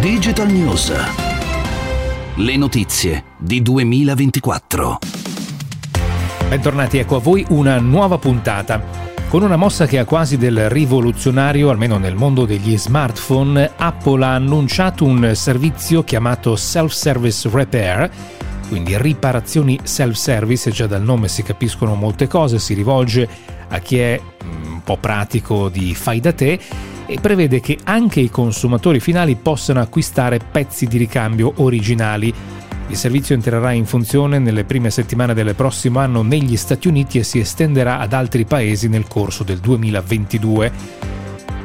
Digital News. Le notizie di 2024. Bentornati, ecco a voi una nuova puntata. Con una mossa che ha quasi del rivoluzionario, almeno nel mondo degli smartphone, Apple ha annunciato un servizio chiamato Self-Service Repair, quindi riparazioni self-service, già dal nome si capiscono molte cose, si rivolge a chi è mm, un po' pratico di fai da te e prevede che anche i consumatori finali possano acquistare pezzi di ricambio originali. Il servizio entrerà in funzione nelle prime settimane del prossimo anno negli Stati Uniti e si estenderà ad altri paesi nel corso del 2022,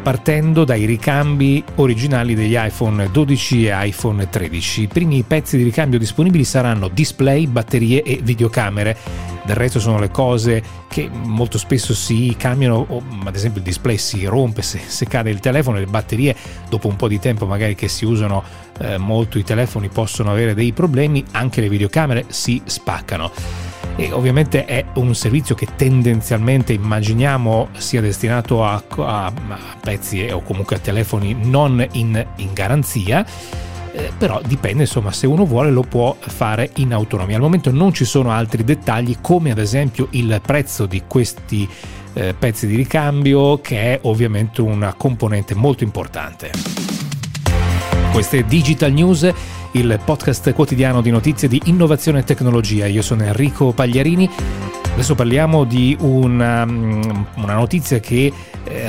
partendo dai ricambi originali degli iPhone 12 e iPhone 13. I primi pezzi di ricambio disponibili saranno display, batterie e videocamere del resto sono le cose che molto spesso si cambiano, o, ad esempio il display si rompe se, se, cade il telefono, le batterie dopo un po' di tempo magari che si usano eh, molto i telefoni possono avere dei problemi, anche le videocamere si spaccano. E ovviamente è un servizio che tendenzialmente immaginiamo sia destinato a, a, a pezzi o comunque a telefoni non in, in garanzia eh, però dipende insomma se uno vuole lo può fare in autonomia. Al momento non ci sono altri dettagli come ad esempio il prezzo di questi eh, pezzi di ricambio che è ovviamente una componente molto importante. Queste Digital News il podcast quotidiano di notizie di innovazione e tecnologia. Io sono Enrico Pagliarini. Adesso parliamo di una, mm, una notizia che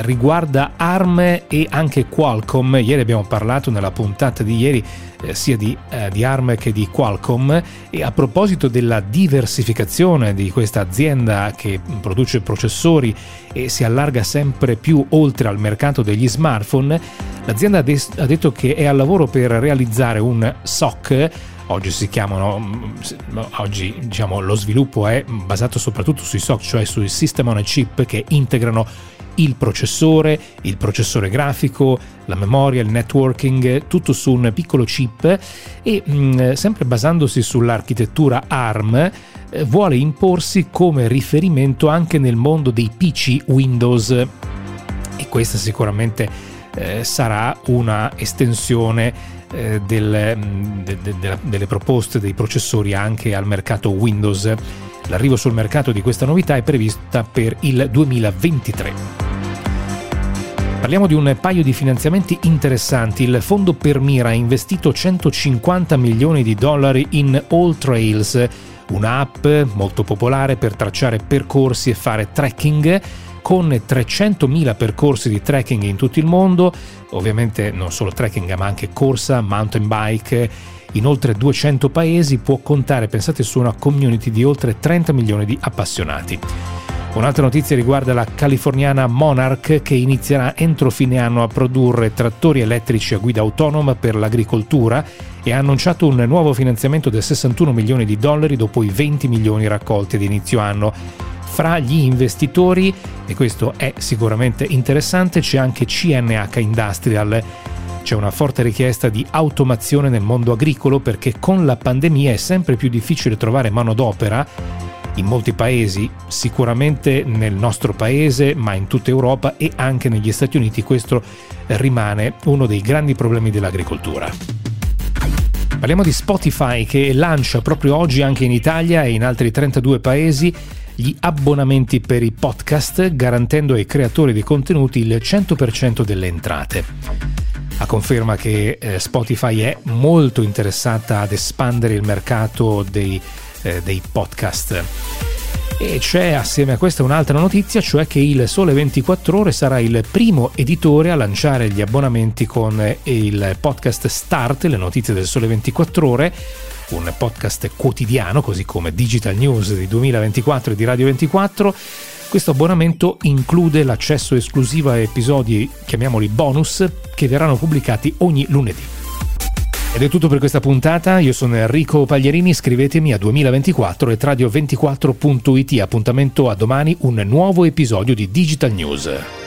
riguarda ARM e anche Qualcomm. Ieri abbiamo parlato nella puntata di ieri eh, sia di, eh, di, ARM che di Qualcomm e a proposito della diversificazione di questa azienda che produce processori e si allarga sempre più oltre al mercato degli smartphone, l'azienda ha detto che è al lavoro per realizzare un SOC oggi si chiamano, mm, oggi diciamo lo sviluppo è basato soprattutto sui SOC, cioè sui System on a Chip che integrano il processore, il processore grafico, la memoria, il networking, tutto su un piccolo chip e mm, sempre basandosi sull'architettura ARM eh, vuole imporsi come riferimento anche nel mondo dei PC Windows e questa sicuramente eh, sarà una estensione eh, del, mm, de, de, de, delle proposte dei processori anche al mercato Windows. L'arrivo sul mercato di questa novità è prevista per il 2023. Parliamo di un paio di finanziamenti interessanti. Il fondo Permira ha investito 150 milioni di dollari in All Trails, un'app molto popolare per tracciare percorsi e fare trekking con 300.000 percorsi di trekking in tutto il mondo, ovviamente non solo trekking ma anche corsa, mountain bike, in oltre 200 paesi può contare, pensate, su una community di oltre 30 milioni di appassionati. Un'altra notizia riguarda la californiana Monarch che inizierà entro fine anno a produrre trattori elettrici a guida autonoma per l'agricoltura e ha annunciato un nuovo finanziamento di 61 milioni di dollari dopo i 20 milioni raccolti ad inizio anno. Fra gli investitori, e questo è sicuramente interessante, c'è anche CNH Industrial. C'è una forte richiesta di automazione nel mondo agricolo perché con la pandemia è sempre più difficile trovare manodopera in molti paesi, sicuramente nel nostro paese, ma in tutta Europa e anche negli Stati Uniti questo rimane uno dei grandi problemi dell'agricoltura. Parliamo di Spotify che lancia proprio oggi anche in Italia e in altri 32 paesi gli abbonamenti per i podcast garantendo ai creatori di contenuti il 100% delle entrate. A conferma che eh, Spotify è molto interessata ad espandere il mercato dei, eh, dei podcast. E c'è assieme a questa un'altra notizia, cioè che il Sole 24 Ore sarà il primo editore a lanciare gli abbonamenti con il podcast Start, le notizie del Sole 24 Ore, un podcast quotidiano, così come Digital News di 2024 e di Radio 24. Questo abbonamento include l'accesso esclusivo a episodi, chiamiamoli bonus, che verranno pubblicati ogni lunedì. Ed è tutto per questa puntata, io sono Enrico Paglierini, scrivetemi a 2024 e radio24.it, appuntamento a domani, un nuovo episodio di Digital News.